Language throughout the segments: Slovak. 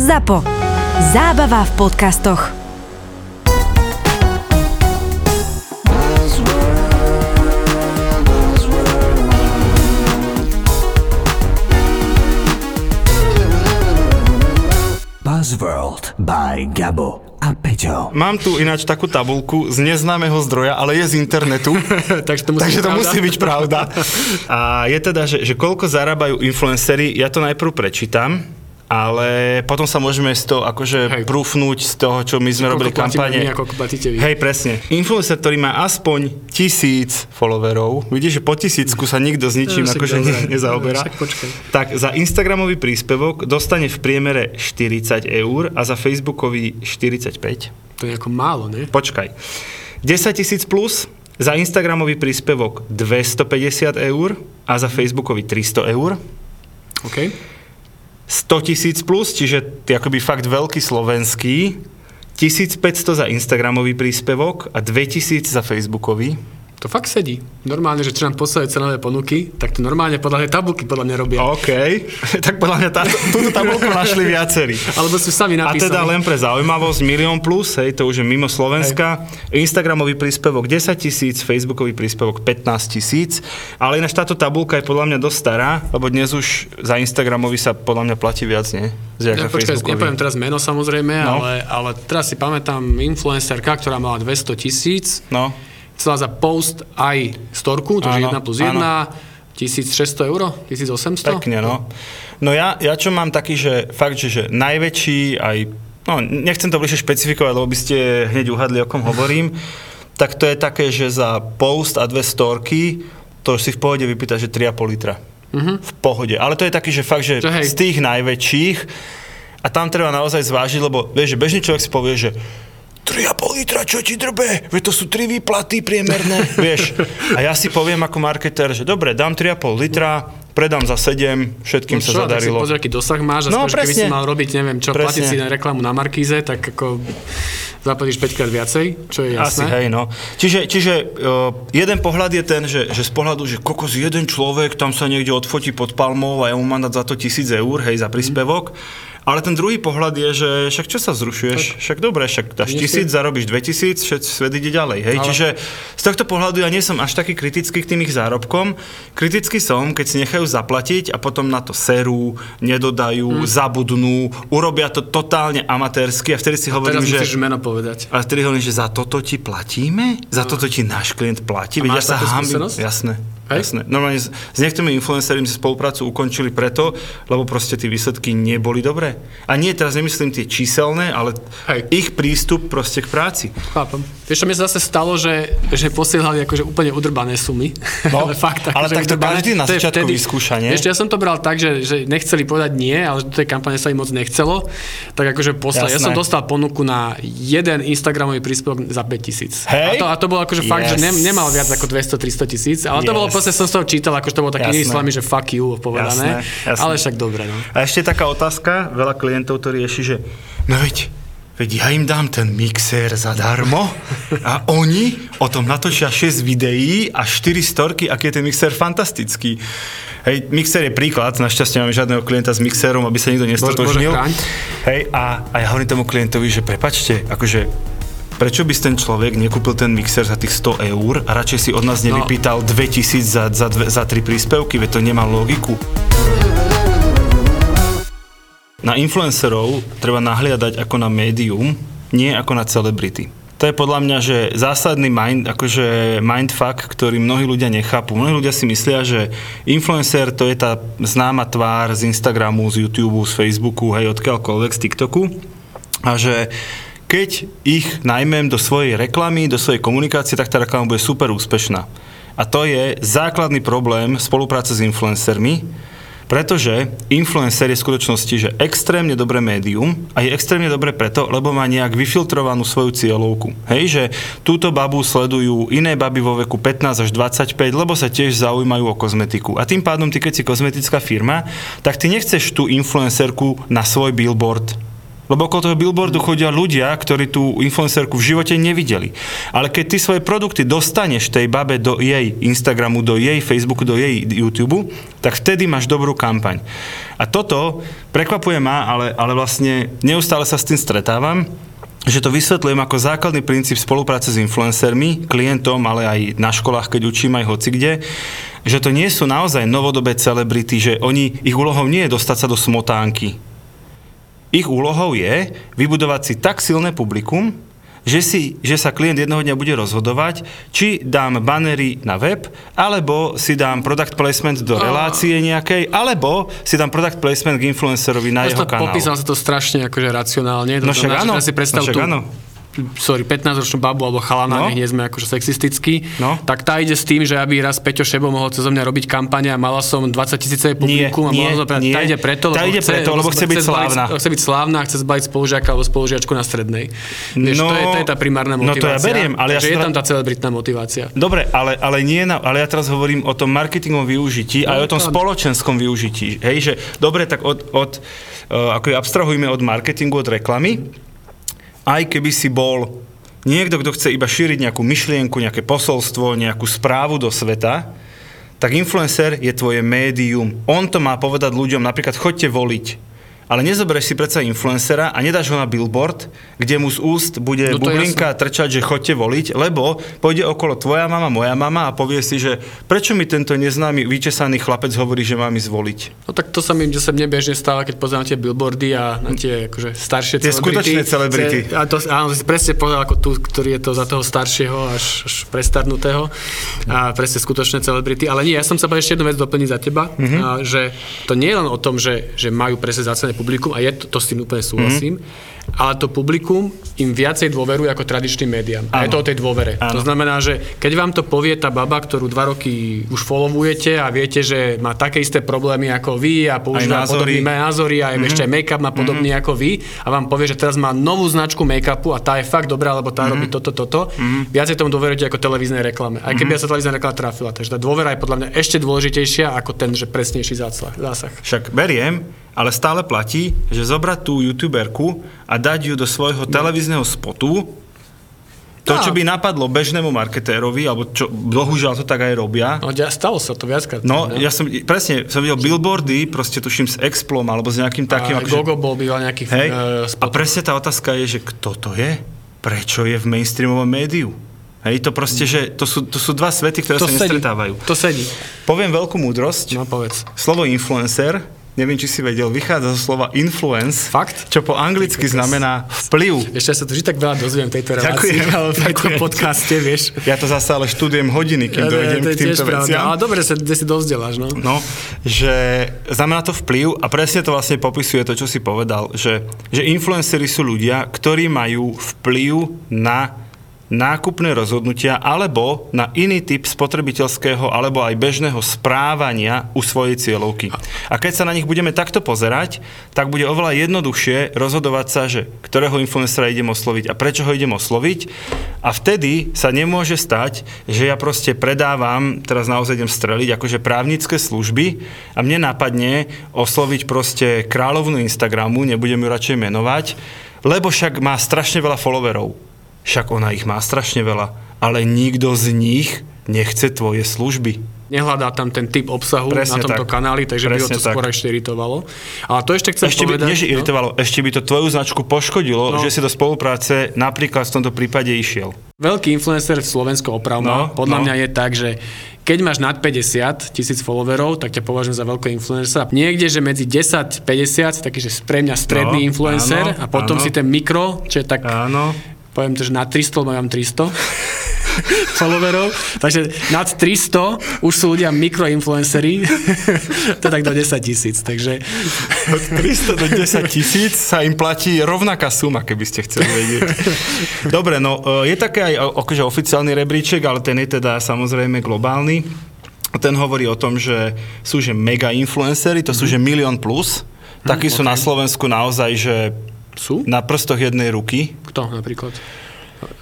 ZAPO. Zábava v podcastoch. Buzzworld by Gabo a Peťo. Mám tu ináč takú tabulku z neznámeho zdroja, ale je z internetu. Takže to musí Takže byť to pravda. musí byť pravda. A je teda, že, že koľko zarábajú influencery, ja to najprv prečítam, ale potom sa môžeme z toho akože Hej. prúfnúť z toho, čo my sme Koľko robili kampane. Hej, presne. Influencer, ktorý má aspoň tisíc followerov, vidíš, že po tisícku sa nikto s ničím No, akože ne, nezaoberá. Počkaj. Tak za Instagramový príspevok dostane v priemere 40 eur a za Facebookový 45. To je ako málo, ne? Počkaj. 10 tisíc plus, za Instagramový príspevok 250 eur a za Facebookový 300 eur. OK. 100 tisíc plus, čiže akoby fakt veľký slovenský. 1500 za Instagramový príspevok a 2000 za Facebookový. To fakt sedí. Normálne, že čo nám posielajú cenové ponuky, tak to normálne podľa tej tabulky podľa mňa robia. OK, tak podľa mňa tá, túto tabulku našli viacerí. Alebo sú sami A napísali. teda len pre zaujímavosť, milión plus, hej, to už je mimo Slovenska. Instagramový príspevok 10 tisíc, Facebookový príspevok 15 tisíc. Ale ináč táto tabulka je podľa mňa dosť stará, lebo dnes už za Instagramový sa podľa mňa platí viac, nie? Z Ja, počkaj, nepoviem teraz meno samozrejme, No. ale, ale teraz si pamätám influencerka, ktorá mala 200 tisíc, No, chcela za post aj storku, to je Áno, 1 plus 1, 1600 euro, 1800. pekne, no. No ja, ja čo mám taký, že fakt, že, že najväčší aj, no nechcem to bližšie špecifikovať, lebo by ste hneď uhadli, o kom hovorím, tak to je také, že za post a dve storky, to si v pohode vypýta, že 3,5 litra. V pohode. Ale to je taký, že fakt, že hej. z tých najväčších a tam treba naozaj zvážiť, lebo vieš, že bežný človek si povie, že 3,5 litra, čo ti drbe? Veď to sú 3 výplaty priemerné, vieš. A ja si poviem ako marketer, že dobre, dám 3,5 litra, predám za 7, všetkým No sa čo, tak si zadarilo. pozri, aký dosah máš a No, no, keby si mal robiť, neviem čo, Presne. platiť si na reklamu na Markíze, tak ako zaplatíš 5 krát viacej, čo je Asi, jasné. hej, no. Čiže, čiže uh, jeden pohľad je ten, že, že z pohľadu, že kokos jeden človek tam sa niekde odfotí pod palmou a ja mu mám dať za to tisíc eur, hej, za príspevok. Ale ten druhý pohľad je, že však čo sa vzrušuješ? Však dobre, však dáš Nie si- tisíc, zarobíš dve tisíc, všet, svet ide ďalej, hej. Ale- Čiže z tohto pohľadu ja nie som až taký kritický k tým ich zárobkom. Kritický som, keď si nechajú zaplatiť a potom na to serú, nedodajú, zabudnú, urobia to totálne amatérsky a vtedy si hovorím, Teraz že... meno povedať. A vtedy hovorím, že za toto ti platíme? Za toto ti náš klient platí? A Veď ja máš sa hambím. Jasné. Hej? Jasné. Normálne s, s niektorými influencermi si spoluprácu ukončili preto, lebo proste tie výsledky neboli dobré. A nie, teraz nemyslím tie číselné, ale Hej. ich prístup proste k práci. Chápem. Vieš, čo mi sa zase stalo, že, že posielali akože úplne udrbané sumy. No, ale fakt, ale akože tak to udrbané. každý na To začiatku vyskúša, nie? Vieš, ja som to bral tak, že, že nechceli povedať nie, ale že do tej kampane sa im moc nechcelo. Tak akože poslali. Ja Jasné. som dostal ponuku na jeden Instagramový príspevok za 5000. Hej. A to, a to bolo akože fakt, že Yes. ne, nemal viac ako 200-300 tisíc. Ale to Yes. bolo proste, som z toho čítal, akože to bolo taký Jasné. slovami, že fuck you povedané. Jasné, jasné. Ale však dobre, no. A ešte taká otázka, veľa klientov to rieši, že no veď, veď ja im dám ten mixér zadarmo a oni o tom natočia 6 videí a 4 storky, aký je ten mixér fantastický. Hej, mixér je príklad, našťastie máme žiadneho klienta s mixérom, aby sa nikto nestotožnil. Bože. Hej, a, a ja hovorím tomu klientovi, že prepačte, akože prečo by ten človek nekúpil ten mixer za tých 100 eur a radšej si od nás nevypýtal 2000 za, za, dve, za tri príspevky, veď to nemá logiku. Na influencerov treba nahliadať ako na médium, nie ako na celebrity. To je podľa mňa, že zásadný mind, akože mindfuck, ktorý mnohí ľudia nechápu. Mnohí ľudia si myslia, že influencer to je tá známa tvár z Instagramu, z YouTube, z Facebooku, hej, odkiaľkoľvek, z TikToku. A že keď ich najmem do svojej reklamy, do svojej komunikácie, tak tá reklama bude super úspešná. A to je základný problém spolupráce s influencermi, pretože influencer je v skutočnosti že extrémne dobré médium a je extrémne dobré preto, lebo má nejak vyfiltrovanú svoju cieľovku. Hej, že túto babu sledujú iné baby vo veku 15 až 25, lebo sa tiež zaujímajú o kozmetiku. A tým pádom ty, keď si kozmetická firma, tak ty nechceš tú influencerku na svoj billboard Lebo okolo toho billboardu chodia ľudia, ktorí tú influencerku v živote nevideli. Ale keď ty svoje produkty dostaneš tej babe do jej Instagramu, do jej Facebooku, do jej YouTube, tak vtedy máš dobrú kampaň. A toto prekvapuje ma, ale, ale vlastne neustále sa s tým stretávam, že to vysvetľujem ako základný princíp spolupráce s influencermi, klientom, ale aj na školách, keď učím aj hoci kde, že to nie sú naozaj novodobé celebrity, že oni, ich úlohou nie je dostať sa do smotánky, ich úlohou je vybudovať si tak silné publikum, že, si, že sa klient jednoho dňa bude rozhodovať, či dám banery na web, alebo si dám product placement do relácie nejakej, alebo si dám product placement k influencerovi na jeho kanál. Popísal sa to strašne akože racionálne. No však áno, si predstav no však tú, áno. Sorry, 15-ročnú babu alebo chalana, No. nech nie sme akože sexistickí, No. tak tá ide s tým, že aby raz Peťo Šebo mohol cez mňa robiť kampane a mala som 20 tisíce Nie, publikum a nie, mohla som, nie. tá ide preto, Tá lebo ide chce, preto, lebo chce byť slávna. Chce byť slávna a chce zbaliť spolužiaka alebo spolužiačku na strednej. Vieš, No, to, je, to je tá primárna no to motivácia. ja beriem, ale ja je tra- tam tá celebritná motivácia. Dobre, ale, ale, nie na, ale ja teraz hovorím o tom marketingovom využití a No, aj o tom to- spoločenskom využití. Hej, že dobre, tak od, od uh, ako abstrahujme od marketingu, od reklamy, aj keby si bol niekto, kto chce iba šíriť nejakú myšlienku, nejaké posolstvo, nejakú správu do sveta, tak influencer je tvoje médium. On to má povedať ľuďom, napríklad chodte voliť. Ale nezoberieš si predsa influencera a nedáš ho na billboard, kde mu z úst bude No bublinka trčať, že chodte voliť, lebo pôjde okolo tvoja mama, moja mama a povie si, že prečo mi tento neznámy vyčesaný chlapec hovorí, že mám ísť voliť. No tak to sa mi že sa mne bežne stáva, keď pozerám tie billboardy a na tie akože staršie Tie skutočné celebrity. Ce- A to, áno, si presne povedal ako tu, ktorý je to za toho staršieho až, až prestarnutého. A presne skutočné celebrity. Ale nie, ja som sa ešte jednu vec doplniť za teba, Mhm. mm-hmm. a, že to nie je len o tom, že, že majú presne zacené publikum a je to, to s tým úplne súhlasím, mm-hmm. Ale to publikum im viacej dôveruje ako tradičným médiám. A je to o tej dôvere. Áno. To znamená, že keď vám to povie tá baba, ktorú dva roky už followujete a viete, že má také isté problémy ako vy a používa podobný názory a mm-hmm. ešte aj make-up má podobný mm-hmm. ako vy a vám povie, že teraz má novú značku make-upu a tá je fakt dobrá, lebo tá mm-hmm. robí toto, toto, mm-hmm. viacej tomu dôverujete ako televíznej reklame. Aj keby mm-hmm. sa televízna reklama trafila. Takže tá dôvera je podľa mňa ešte dôležitejšia ako ten, že presnejší zásah. zásah. Však beriem, ale stále platí, že zobrať tú youtuberku a dať ju do svojho televízneho spotu, to, No. čo by napadlo bežnému marketérovi, alebo čo bohužiaľ to tak aj robia, No, stalo sa to viackrát. No, ne? ja som, presne, som videl billboardy, proste tuším s Explom, alebo s nejakým takým... a akože- Gogo bol býval nejaký Hej, uh, a presne tá otázka je, že kto to je? Prečo je v mainstreamovom médiu? Hej, to proste, že to sú, to sú dva svety, ktoré to sa sedí. nestretávajú. To sedí. Poviem veľkú múdrosť. No povedz. Slovo influencer, neviem, či si vedel, vychádza zo slova influence, Fakt? čo po anglicky znamená vplyv. Ešte sa tu vždy tak veľa dozviem tejto relácii, Ďakujem, ale v tejto podcaste, vieš. Ja to zase ale študujem hodiny, kým Ja, dojdem to k týmto veciam. Ale dobre, sa, si dozdeláš, no. No, že znamená to vplyv a presne to vlastne popisuje to, čo si povedal, že, že influenceri sú ľudia, ktorí majú vplyv na nákupné rozhodnutia alebo na iný typ spotrebiteľského alebo aj bežného správania u svojej cieľovky. A keď sa na nich budeme takto pozerať, tak bude oveľa jednoduchšie rozhodovať sa, že ktorého influencera idem osloviť a prečo ho idem osloviť. A vtedy sa nemôže stať, že ja proste predávam, teraz naozaj idem streliť, akože právnické služby a mne napadne osloviť proste kráľovnú Instagramu, nebudem ju radšej menovať, lebo však má strašne veľa followerov. Však ona ich má strašne veľa, ale nikto z nich nechce tvoje služby. Nehľadá tam ten typ obsahu Presne na tomto tak. kanáli, takže by ho Presne to skôr tak. ešte iritovalo. Ale to ešte chcem Ešte by, povedať... nie, že iritovalo, ešte by to tvoju značku poškodilo, No. že si do spolupráce napríklad v tomto prípade išiel. Veľký influencer v Slovensku No, opravma, podľa no. mňa je tak, že keď máš nad 50 tisíc followerov, tak ťa považujem za veľkého influencera. Niekde, že medzi 10 50, taký, že pre mňa stredný No, influencer áno, a potom áno. si ten mikro, čo je tak, Áno. Poviem to, že na 300, lebo mám 300 followerov. Takže nad 300 už sú ľudia mikroinfluenceri, to tak do 10 tisíc. Takže Od 300 do 10 tisíc sa im platí rovnaká suma, keby ste chceli vedieť. Dobre, no e, je také aj akože oficiálny rebríček, ale ten je teda samozrejme globálny. Ten hovorí o tom, že sú že mega influencery, to sú že milión plus. Takí sú na Slovensku naozaj, že sú? na prstoch jednej ruky. Kto napríklad?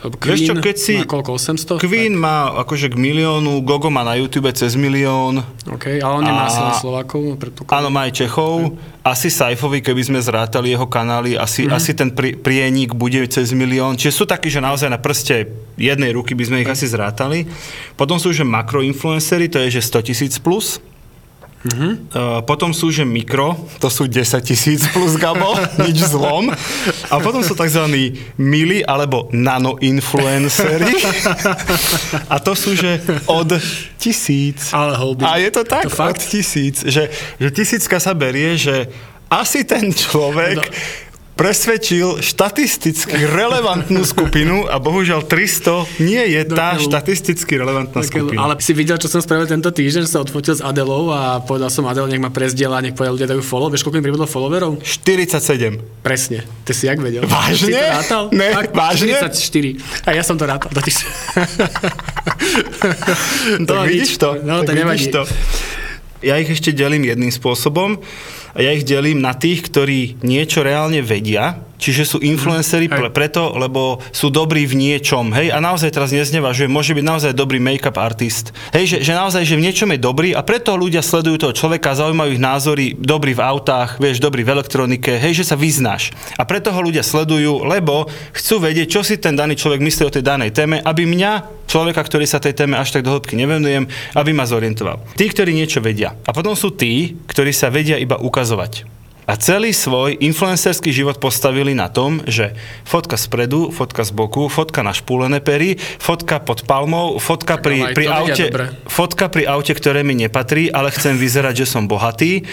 Vieš čo, keď si- Má koľko, 800? Queen má akože k miliónu, Gogo má na YouTube cez milión, OK, ale on nemá A- asi len Slovákov, áno, má aj Čechov, asi Saifovi, keby sme zrátali jeho kanály, asi, Mhm. asi ten pri, prienik bude cez milión. Čiže sú takí, že naozaj na prste jednej ruky by sme ich asi zrátali. Potom sú, že makroinfluencery, to je, že 100 tisíc plus. Mhm. Uh, potom sú, že mikro, to sú 10 tisíc plus, Gabo, nič zlom. A potom sú tzv. mili alebo nanoinfluencery. A to sú, že od tisíc. Ale holby. A je to tak, To fakt? od tisíc. Že, že tisícka sa berie, že asi ten človek No. Presvedčil štatisticky relevantnú skupinu a bohužiaľ 300 nie je tá štatisticky relevantná Tak, skupina. ale si videl, čo som spravil tento týždeň, že sa odfotil s Adelou a povedal som Adel, nech ma prezdiela, nech povedal ľudia dajú follow. Vieš, koľko mi pribudlo followerov? 47. Presne. Ty si jak vedel? Vážne? Si to rátal? Ne, Fakt, vážne? 44. A ja som to rátal. Totiž. Tak No, vidíš nič. to? No, tak nevadí. vidíš to. Ja ich ešte delím jedným spôsobom. Ja ich delím na tých, ktorí niečo reálne vedia, čiže sú Mhm. Hej. pre, preto, lebo sú dobrí v niečom. Hej, a naozaj teraz neznevažujem, môže byť naozaj dobrý make-up artist. Hej, že, že naozaj, že v niečom je dobrý a preto ľudia sledujú toho človeka, zaujímajú ich názory, dobrý v autách, vieš, dobrý v elektronike, hej, že sa vyznáš. A preto ho ľudia sledujú, lebo chcú vedieť, čo si ten daný človek myslí o tej danej téme, aby mňa, človeka, ktorý sa tej téme až tak do hĺbky nevenujem, aby ma zorientoval. Tí, ktorí niečo vedia. A potom sú tí, ktorí sa vedia iba ukazovať. A celý svoj influencerský život postavili na tom, že fotka spredu, fotka z boku, fotka na špúlené pery, fotka pod palmou, fotka pri, pri aute, fotka pri aute, ktoré mi nepatrí, ale chcem vyzerať, že som bohatý,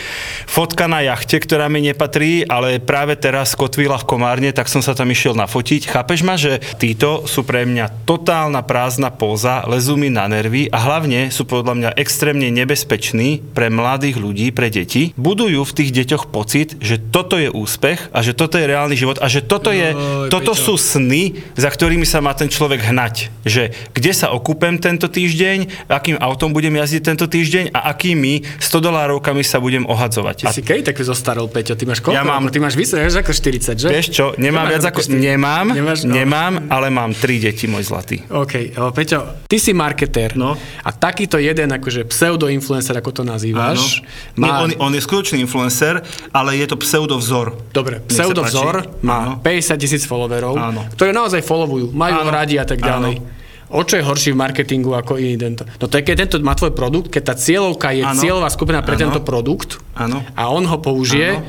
fotka na jachte, ktorá mi nepatrí, ale práve teraz kotvila v komárne, tak som sa tam išiel nafotiť. Chápeš ma, že títo sú pre mňa totálna prázdna póza, lezú mi na nervy a hlavne sú podľa mňa extrémne nebezpeční pre mladých ľudí, pre deti. Budujú v tých deťoch pocit, že toto je úspech a že toto je reálny život a že toto, je, Joj, toto sú sny, za ktorými sa má ten človek hnať. Že kde sa okúpem tento týždeň, akým autom budem jazdiť tento týždeň a akými 100 dolárovkami sa budem ohadzovať. Ty A si kedy tak zostarol, Peťo? Ty máš koľko? Ja mám- Ty máš vyzeraš ako 40, že? vieš čo, nemám viac ako... 40. Nemám, Nemáš, no. nemám, ale mám tri deti, môj zlatý. OK, o, Peťo, ty si marketér. No. A takýto jeden akože pseudo-influencer, ako to nazývaš, Nie, má... on, on je skutočný influencer, ale je to pseudovzor. Dobre, pseudovzor má Áno. 50 tisíc followerov, Áno. ktoré naozaj followujú, majú Áno. radi a tak ďalej. O čo je horší v marketingu ako iný tento? No to je, keď tento má tvoj produkt, keď tá cieľovka je Áno. cieľová skupina pre Áno. tento produkt Áno. a on ho použije, Áno.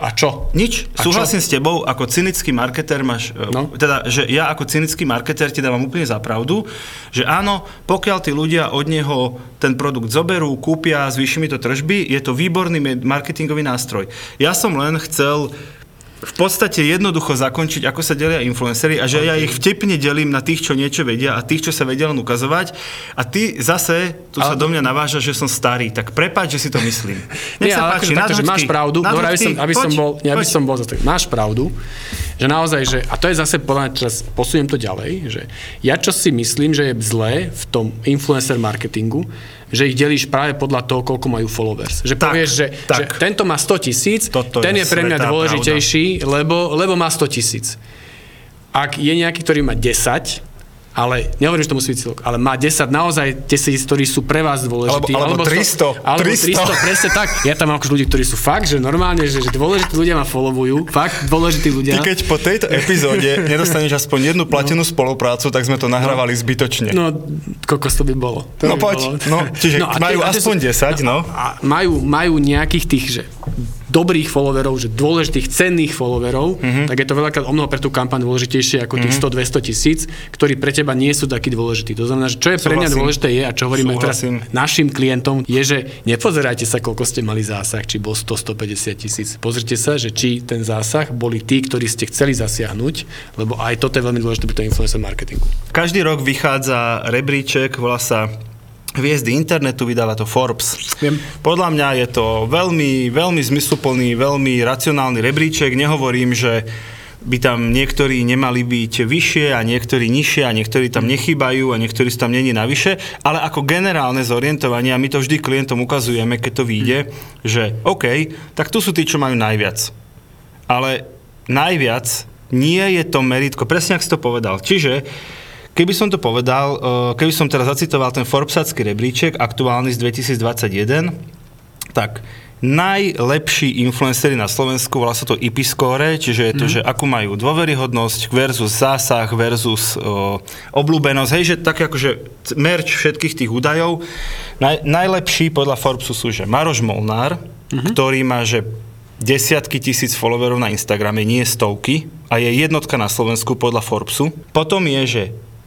A čo? Nič, A súhlasím s tebou, ako cynický marketér máš, No. no. teda, že ja ako cynický marketér ti dávam úplne za pravdu, že áno, pokiaľ tí ľudia od neho ten produkt zoberú, kúpia, zvýši mi to tržby, je to výborný marketingový nástroj. Ja som len chcel v podstate jednoducho zakončiť, ako sa delia influencery a že ja ich vtipne delím na tých, čo niečo vedia a tých, čo sa vedia len ukazovať. A ty zase, tu sa Ale- do mňa naváža, že som starý, tak prepáč, že si to myslím. Nech Nie, sa ale páči, akože nadhoď máš pravdu, dobre, aby som, aby som poď, bol, nie, aby poď. som bol zase, máš pravdu, že naozaj, že, a to je zase podľa teraz posuniem to ďalej, že ja čo si myslím, že je zlé v tom influencer marketingu, že ich delíš práve podľa toho, koľko majú followers. Že Tak, povieš, že, tak. že tento má 100 tisíc, ten je je pre mňa dôležitejší, lebo, lebo má 100 tisíc. Ak je nejaký, ktorý má 10, ale nehovorím, že to musí byť cieľok, ale má 10 naozaj tisíc, ktorí sú pre vás dôležití. Alebo- alebo sto- 300, Alebo 300. 300, presne tak. Ja tam mám akože ľudí, ktorí sú fakt, že normálne, že, že dôležití ľudia ma followujú, fakt dôležití ľudia. Ty keď po tejto epizóde nedostaneš aspoň jednu platenú spoluprácu, tak sme to nahrávali zbytočne. No, kokos to by bolo. To No by poď, bolo. no, čiže a majú tie- a tie aspoň 10, no. A majú, majú nejakých tých, že dobrých followerov, že dôležitých, cenných followerov, Mhm. tak je to veľakrát o mnoho pre tú kampaň dôležitejšie ako tých 100-200 tisíc, ktorí pre teba nie sú takí dôležití. To znamená, že čo je pre mňa dôležité je, a čo hovoríme teraz našim klientom, je, že nepozerajte sa, koľko ste mali zásah, či bol 100-150 tisíc. Pozrite sa, že či ten zásah boli tí, ktorí ste chceli zasiahnuť, lebo aj toto je veľmi dôležité pri tom influencer marketingu. Každý rok vychádza rebríček, volá sa Hviezdy internetu, vydáva to Forbes. Viem. Podľa mňa je to veľmi, veľmi zmysluplný, veľmi racionálny rebríček. Nehovorím, že by tam niektorí nemali byť vyššie a niektorí nižšie a niektorí tam nechýbajú a niektorí tam není navyše, ale ako generálne zorientovanie, a my to vždy klientom ukazujeme, keď to vyjde, že OK, tak tu sú tí, čo majú najviac. Ale najviac Nie je to meritko, presne ak si to povedal. Čiže Keby som to povedal, eh, keby som teraz zacitoval ten Forbesácky rebríček, aktuálny z 2021, tak najlepší influencery na Slovensku, volá sa to IP score, čiže je to, mm. že akú majú dôveryhodnosť versus zásah versus o, obľúbenosť, hej, že také akože merč všetkých tých údajov. Naj, najlepší podľa Forbesu sú, že Maroš Molnár, mm-hmm. ktorý má, že desiatky tisíc followerov na Instagrame, nie stovky, a je jednotka na Slovensku podľa Forbesu. Potom je, že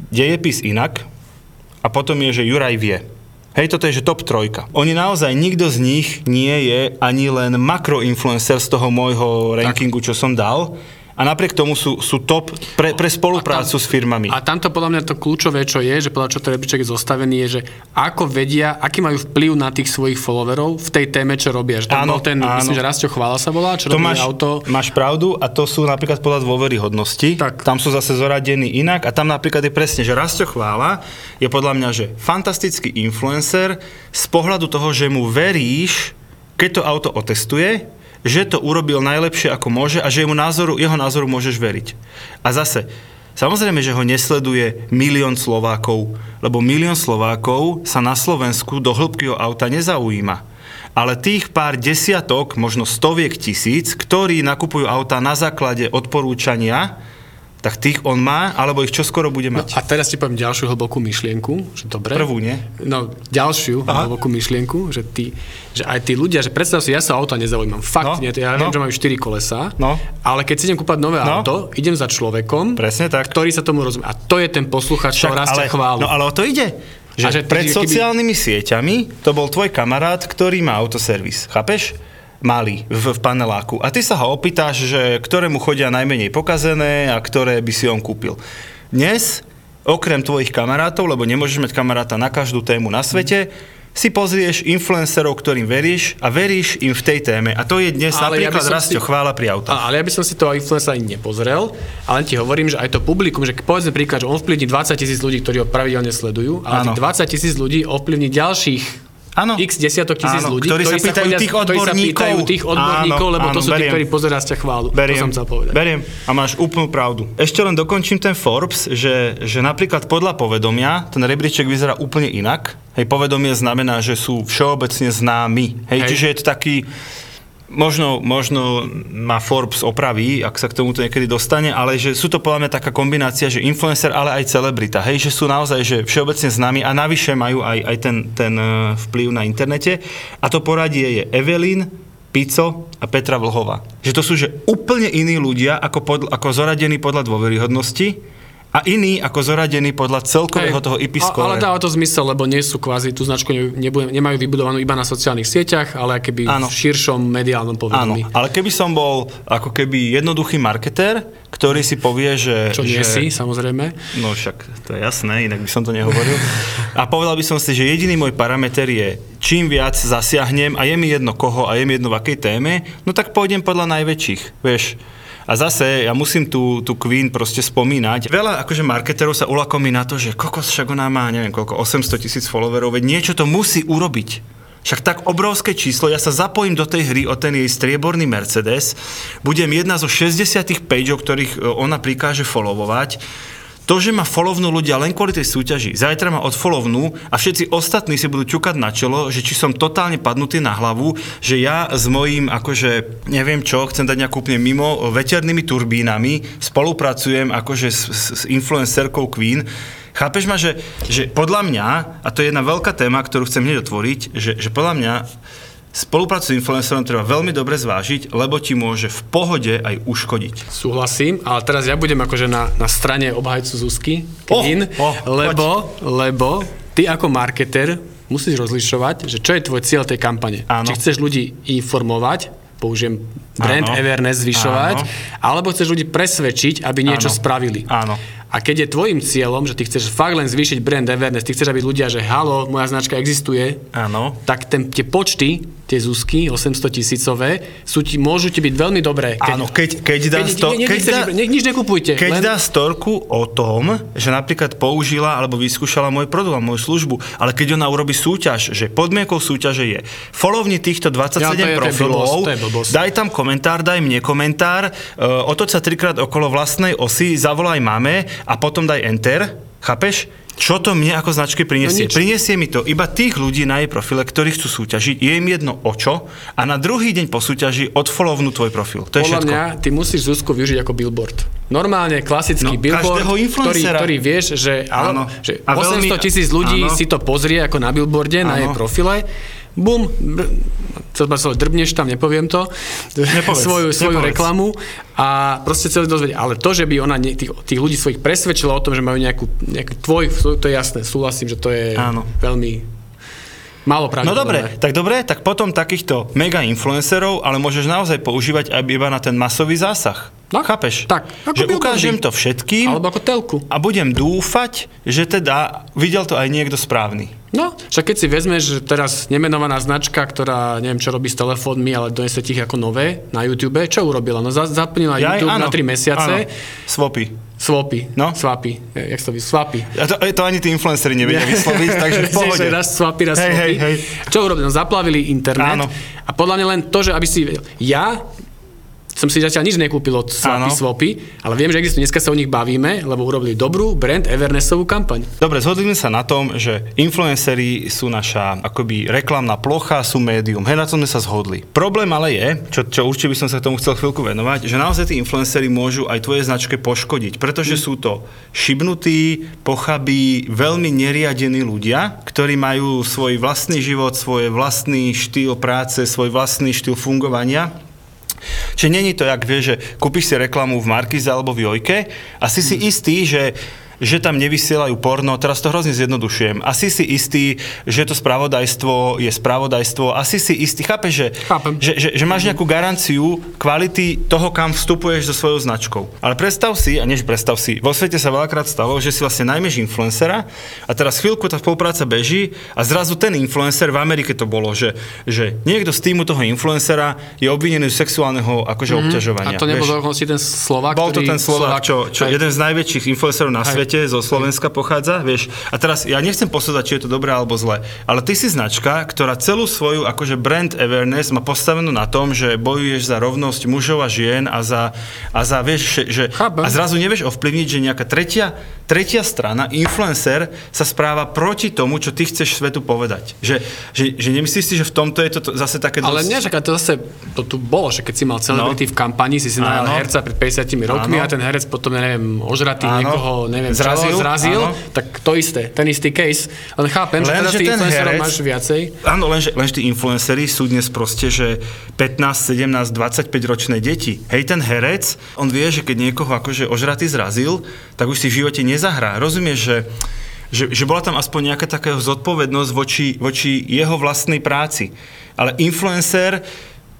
dejepis inak a potom je, že Juraj vie. Hej, toto je, že top trojka. Oni naozaj, nikto z nich nie je ani len makroinfluencer z toho môjho rankingu, čo som dal a napriek tomu sú, sú top pre, pre spoluprácu tam, s firmami. A tamto podľa mňa to kľúčové, čo je, že podľa čo ten rebríček je zostavený, je, že ako vedia, aký majú vplyv na tých svojich followerov v tej téme, čo robia. Že tam áno, bol ten, áno. myslím, že Rastio Chvála sa volá, čo to robí máš, auto. Máš pravdu a to sú napríklad podľa dôveryhodnosti. Tak. Tam sú zase zoradení inak a tam napríklad je presne, že Rastio Chvála je podľa mňa, že fantastický influencer z pohľadu toho, že mu veríš, keď to auto otestuje, že to urobil najlepšie ako môže a že jeho názoru, jeho názoru môžeš veriť. A zase, Samozrejme, že ho nesleduje milión Slovákov, lebo milión Slovákov sa na Slovensku do hĺbky auta nezaujíma. Ale tých pár desiatok, možno stoviek tisíc, ktorí nakupujú auta na základe odporúčania, tak tých on má, alebo ich čoskoro bude mať. No a teraz ti poviem ďalšiu hlbokú myšlienku, že dobre. Prvú, nie? No, ďalšiu Aha. hlbokú myšlienku, že, tí, že aj tí ľudia, že predstav si, ja sa auta nezaujímam. Fakt, no, nie, ja no. viem, že majú 4 kolesa, no. ale keď si idem kúpať nové no. auto, idem za človekom, Presne tak. ktorý sa tomu rozumie. A to je ten posluchač, čo rastie chválu. No ale o to ide. Že, že pred keby... sociálnymi sieťami to bol tvoj kamarát, ktorý má autoservis. Chápeš? Malý v, v paneláku. A ty sa ho opýtaš, že ktorému chodia najmenej pokazené a ktoré by si on kúpil. Dnes, okrem tvojich kamarátov, lebo nemôžeš mať kamaráta na každú tému na svete, si pozrieš influencerov, ktorým veríš a veríš im v tej téme. A to je dnes ale napríklad ja Rastio si... chvála pri autách. Ale ja by som si toho influencera ani nepozrel, ale ti hovorím, že aj to publikum, že povedzme príklad, že on vplyvní 20 tisíc ľudí, ktorí ho pravidelne sledujú, ale 20 tisíc ľudí ovplyvní ďalších Áno. x desiatok tisíc áno, ľudí, ktorí, ktorí sa pýtajú chodia, tých odborníkov, ktorí sa pýtajú tých odborníkov áno, lebo áno, to sú beriem. tí, ktorí pozerá ťa chválu. Beriem, to som chcel povedať. Beriem a máš úplnú pravdu. Ešte len dokončím ten Forbes, že, že napríklad podľa povedomia ten rebríček vyzerá úplne inak. Hej, povedomie znamená, že sú všeobecne známi. Hej, Hej. čiže je to taký Možno, možno ma Forbes opraví, ak sa k tomuto niekedy dostane, ale že sú to podľa mňa taká kombinácia, že influencer, ale aj celebrita. Hej, že sú naozaj že všeobecne známi a navyše majú aj, aj ten, ten e, vplyv na internete. A to poradie je Evelyn, Pico a Petra Vlhova. Že to sú že úplne iní ľudia, ako, pod, ako zoradení podľa dôveryhodnosti a iný ako zoradený podľa celkového Hej, toho IP score. Ale dáva to zmysel, lebo nie sú kvázi, tú značku nebude, nemajú vybudovanú iba na sociálnych sieťach, ale keby Áno. v širšom mediálnom povedomí. Áno, ale keby som bol ako keby jednoduchý marketér, ktorý si povie, že... Čo nie že, si, samozrejme. No však to je jasné, inak by som to nehovoril. A povedal by som si, že jediný môj parameter je, čím viac zasiahnem a je mi jedno koho a je mi jedno v akej téme, no tak pôjdem podľa najväčších, vieš. A zase ja musím tú, tú Queen proste spomínať. Veľa akože marketerov sa ulakomí na to, že kokos však ona má neviem koľko, 800 tisíc followerov, veď niečo to musí urobiť. Však tak obrovské číslo, ja sa zapojím do tej hry o ten jej strieborný Mercedes, budem jedna zo 60 pageov, ktorých e, ona prikáže followovať, to, že ma follownú ľudia len kvôli tej súťaži, zajtra ma odfollownú a všetci ostatní si budú čukať na čelo, že či som totálne padnutý na hlavu, že ja s mojím, akože, neviem čo, chcem dať nejakú úplne mimo veternými turbínami, spolupracujem akože s, s, s influencerkou Queen, Chápeš ma, že, že podľa mňa, a to je jedna veľká téma, ktorú chcem hneď otvoriť, že, že podľa mňa Spoluprácu s influencerom treba veľmi dobre zvážiť, lebo ti môže v pohode aj uškodiť. Súhlasím, ale teraz ja budem akože na, na strane obhajcu Zuzky, Kevin, oh, oh, lebo, lebo ty ako marketer musíš rozlišovať, že čo je tvoj cieľ tej kampane. Áno. Či chceš ľudí informovať, použijem brand Áno. awareness zvyšovať, Áno. alebo chceš ľudí presvedčiť, aby niečo Áno. spravili. Áno. A keď je tvojim cieľom, že ty chceš fakt len zvýšiť brand awareness, ty chceš, aby ľudia, že halo, moja značka existuje, Áno. tak ten, tie počty tie Zuzky 800 tisícové, sú ti, môžu ti byť veľmi dobré. Áno, keď, keď dá, keď, sto, ne, keď dá, ne, nič nekupujte. keď len, dá storku o tom, že napríklad použila alebo vyskúšala môj produkt a moju službu, ale keď ona urobí súťaž, že podmienkou súťaže je followni týchto 27 Ja, to je- to je profilov, blbosť, to je daj tam komentár, daj mne komentár, uh, otoč sa trikrát okolo vlastnej osy, zavolaj máme a potom daj enter, chápeš? Čo to mne ako značke prinesie? No nič. prinesie mi to iba tých ľudí na jej profile, ktorí chcú súťažiť, je im jedno o čo a na druhý deň po súťaži odfollownu tvoj profil. To je Podľa všetko. mňa ty musíš Zuzku využiť ako billboard. Normálne klasický No, billboard, ktorý, ktorý vieš, že, Áno. ale, že A 800 veľmi- tisíc ľudí áno. si to pozrie ako na billboarde, na Áno. jej profile. Bum, chcel som povedať, drbneš tam, nepoviem to, Nepovedz, svoju, svoju nepovedz. reklamu a proste chceli dozvedieť. Ale to, že by ona nie, tých, tých ľudí svojich presvedčila o tom, že majú nejakú, nejaký tvoj, to je jasné, súhlasím, že to je Áno. veľmi málo No pravdepodobné. dobre, tak dobre, tak potom takýchto mega influencerov, ale môžeš naozaj používať aj iba na ten masový zásah. No, Chápeš? tak, ako že ukážem to všetkým Alebo ako telku. a budem dúfať, že teda videl to aj niekto správny. No, však keď si vezmeš, že teraz nemenovaná značka, ktorá neviem čo robí s telefónmi, ale donese ich ako nové na YouTube, čo urobila? No za, aj- YouTube áno, na 3 mesiace. áno. Swapy. Swapy. No. Swapy. E, Jak to vy? Swapy. A to, to ani tí influenceri nevedia vysloviť, takže v pohode. Raz swapy, raz Hej, swapy. hej, hej. Čo urobili? No zaplavili internet. Áno. A podľa mňa len to, že aby si... Ja som si zatiaľ nič nekúpil od Swapy. Swapy, ale viem, že existujú, dneska sa o nich bavíme, lebo urobili dobrú brand Evernessovú kampaň. Dobre, zhodli sme sa na tom, že influenceri sú naša akoby reklamná plocha, sú médium. Hej, na tom sme sa zhodli. Problém ale je, čo, čo určite by som sa tomu chcel chvíľku venovať, že naozaj tí influenceri môžu aj tvoje značke poškodiť, pretože sú to šibnutí, pochabí, veľmi neriadení ľudia, ktorí majú svoj vlastný život, svoj vlastný štýl práce, svoj vlastný štýl fungovania Čiže není to, jak vieš, že kúpiš si reklamu v Markize alebo v Jojke a si si istý, že že tam nevysielajú porno, teraz to hrozne zjednodušujem. Asi si istý, že to spravodajstvo je spravodajstvo, asi si istý, chápeš, že, Chápem. že, že, že máš nejakú garanciu kvality toho, kam vstupuješ so svojou značkou. Ale predstav si, a než predstav si, vo svete sa veľakrát stalo, že si vlastne najmeš influencera a teraz chvíľku tá spolupráca beží a zrazu ten influencer, v Amerike to bolo, že, že niekto z týmu toho influencera je obvinený z sexuálneho akože obťažovania. A to nebol dokonca ten Slovak, Bol to ten Slovák, čo, čo Hej. jeden z najväčších influencerov na Hej. svete zo Slovenska pochádza, vieš. A teraz ja nechcem posúdať, či je to dobré alebo zlé, ale ty si značka, ktorá celú svoju akože brand awareness má postavenú na tom, že bojuješ za rovnosť mužov a žien a za, a za vieš, že, že Chápem. a zrazu nevieš ovplyvniť, že nejaká tretia, tretia strana, influencer, sa správa proti tomu, čo ty chceš svetu povedať. Že, že, že nemyslíš si, že v tomto je to to zase také Ale dosť... nie, však to zase, to tu bolo, že keď si mal celebrity v kampani, si si najal No. Herca pred 50 rokmi Áno. a ten herec potom, neviem, ožratý Áno. niekoho, neviem, Zrazil. zrazil, Áno. tak to isté, ten istý case. Len chápem, že Len, teraz že tých ten influencerov herec- máš viacej. Áno, lenže, lenže tí influenceri sú dnes proste, že 15, 17, 25 ročné deti. Hej, ten herec, on vie, že keď niekoho akože ožratý zrazil, tak už si v živote nezahrá. Rozumieš, že že, že bola tam aspoň nejaká taká zodpovednosť voči, voči jeho vlastnej práci. Ale influencer,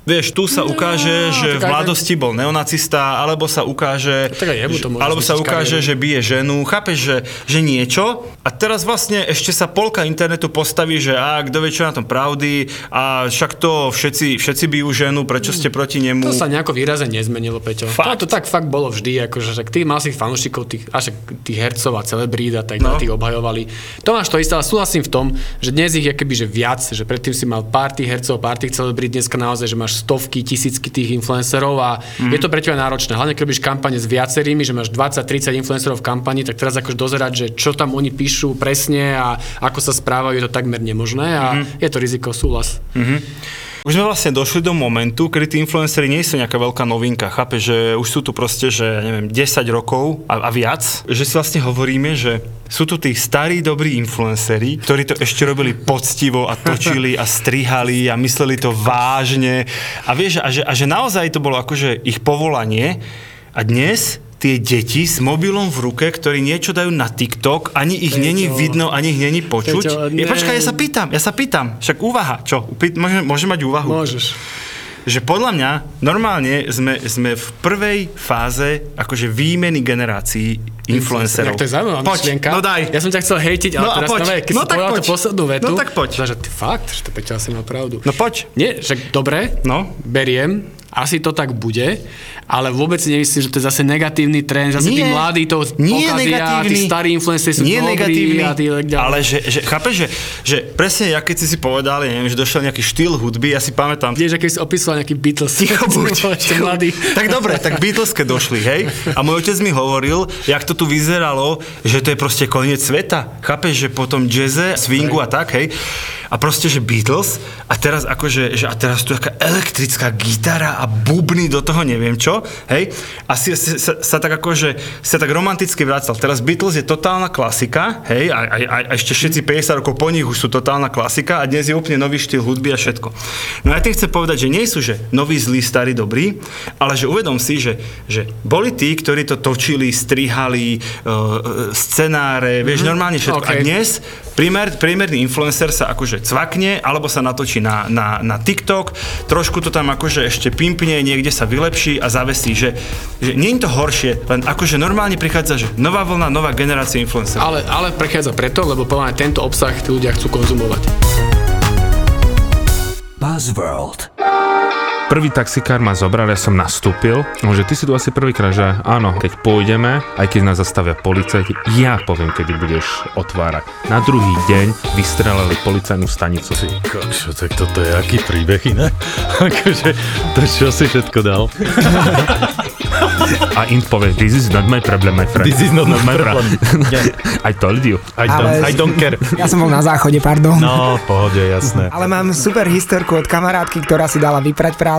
vieš, tu sa No, ukáže, že tak v mladosti bol neonacista, alebo sa ukáže, Tak to že- alebo sa ukáže, že bije ženu, chápeš, že, že niečo a teraz vlastne ešte sa polka internetu postaví, že a kto vie, čo na tom pravdy a však to všetci, všetci bijú ženu, prečo ste proti nemu. To sa nejako výrazne nezmenilo, Peťo. Fakt? To, to tak fakt bolo vždy, akože však ty mal si fanúšikov, tých, a však tých hercov a celebrít a tak No. no. tých obhajovali. To máš to isté, ale súhlasím v tom, že dnes ich je keby že viac, že predtým si mal pár tých hercov, pár tých celebrít, dneska naozaj, že máš stovky, tisícky tých influencerov a mm. je to pre teba náročné. Hlavne keď robíš kampane s viacerými, že máš 20-30 influencerov v kampani, tak teraz akože dozerať, že čo tam oni píšu presne a ako sa správajú, je to takmer nemožné a mm. je to riziko, súhlas. Už sme vlastne došli do momentu, kedy tí influenceri nie sú nejaká veľká novinka. Chápe, že už sú tu proste, že neviem, 10 rokov a, a viac. Že si vlastne hovoríme, že sú tu tí starí, dobrí influenceri, ktorí to ešte robili poctivo a točili a strihali a mysleli to vážne. A vieš, a že, a že naozaj to bolo akože ich povolanie. A dnes tie deti s mobilom v ruke, ktorí niečo dajú na TikTok, ani ich Peťo. není vidno, ani ich není počuť. Peťo, ne. počkaj, ja sa pýtam, ja sa pýtam. Však úvaha, čo? Pý- Môže, môže mať úvahu? Môžeš. že podľa mňa normálne sme, sme v prvej fáze akože výmeny generácií influencerov. Jak to je zaujímavá Poď, myšlienka. no daj. Ja som ťa chcel hejtiť, ale No teraz poď. nové, keď No si tak povedal poď. tú poslednú vetu. No tak poď. Že ty fakt, že to Peťa asi má pravdu. No poď. Nie, že dobre, No. beriem, asi to tak bude, ale vôbec si nemyslím, že to je zase negatívny trend, že zase tí mladí to nie pokazia, tí starí influenceri sú nie dobrí negatívny, a tí tak ďalej. ale že, že chápeš, že, že presne ja keď si si povedal, ja neviem, že došiel nejaký štýl hudby, ja si pamätám, Vieš, keď si opísal nejaký Beatles. Ticho buď. Mladý. tak dobre, tak Beatles keď došli, hej? A môj otec mi hovoril, jak to tu vyzeralo, že to je proste koniec sveta. Chápeš, že potom jazze, swingu a tak, hej? A proste, že Beatles a teraz akože, že a teraz tu taká elektrická gitara a bubny do toho neviem čo, hej? A si, sa, sa, tak akože, sa tak romanticky vracal. Teraz Beatles je totálna klasika, hej? A, a, a, a ešte všetci 50 rokov po nich už sú totálna klasika a dnes je úplne nový štýl hudby a všetko. No ja tým chcem povedať, že nie sú, že noví, zlí, starí, dobrí, ale že uvedom si, že, že boli tí, ktorí to točili, strihali, uh, scenáre, vieš, normálne všetko. OK. A dnes priemer, priemerný influencer sa akože cvakne, alebo sa natočí na, na, na TikTok, trošku to tam akože ešte pimpne, niekde sa vylepší a zavesí, že, že nie je to horšie, len akože normálne prichádza, že nová vlna, nová generácia influencerov. Ale, ale prechádza preto, lebo podľa mňa tento obsah tí ľudia chcú konzumovať. Buzzworld. Prvý taxikár ma zobral, ja som nastúpil, no, že ty si tu asi prvýkrát, že áno, keď pôjdeme, aj keď nás zastavia policajti, ja poviem, kedy budeš otvárať. Na druhý deň vystrelali policajnú stanicu. Ty kokšo, tak toto je aký príbeh inak? akože, to čo si všetko dal? A Int povie, this is not my problem, my friend. This is not my problem. I told you. I don't, Ale- I don't care. Ja som bol na záchode, pardon. No, v pohode, jasné. Ale mám super historku od kamarátky, ktorá si dala vyprať prádlo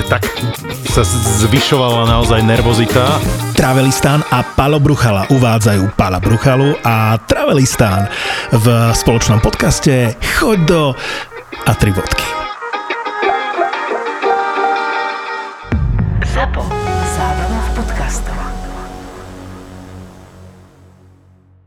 tak sa zvyšovala naozaj nervozita. Travelistán a Palo Bruchala uvádzajú Pala Bruchalu a Travelistán v spoločnom podcaste Choď do a tri bodky.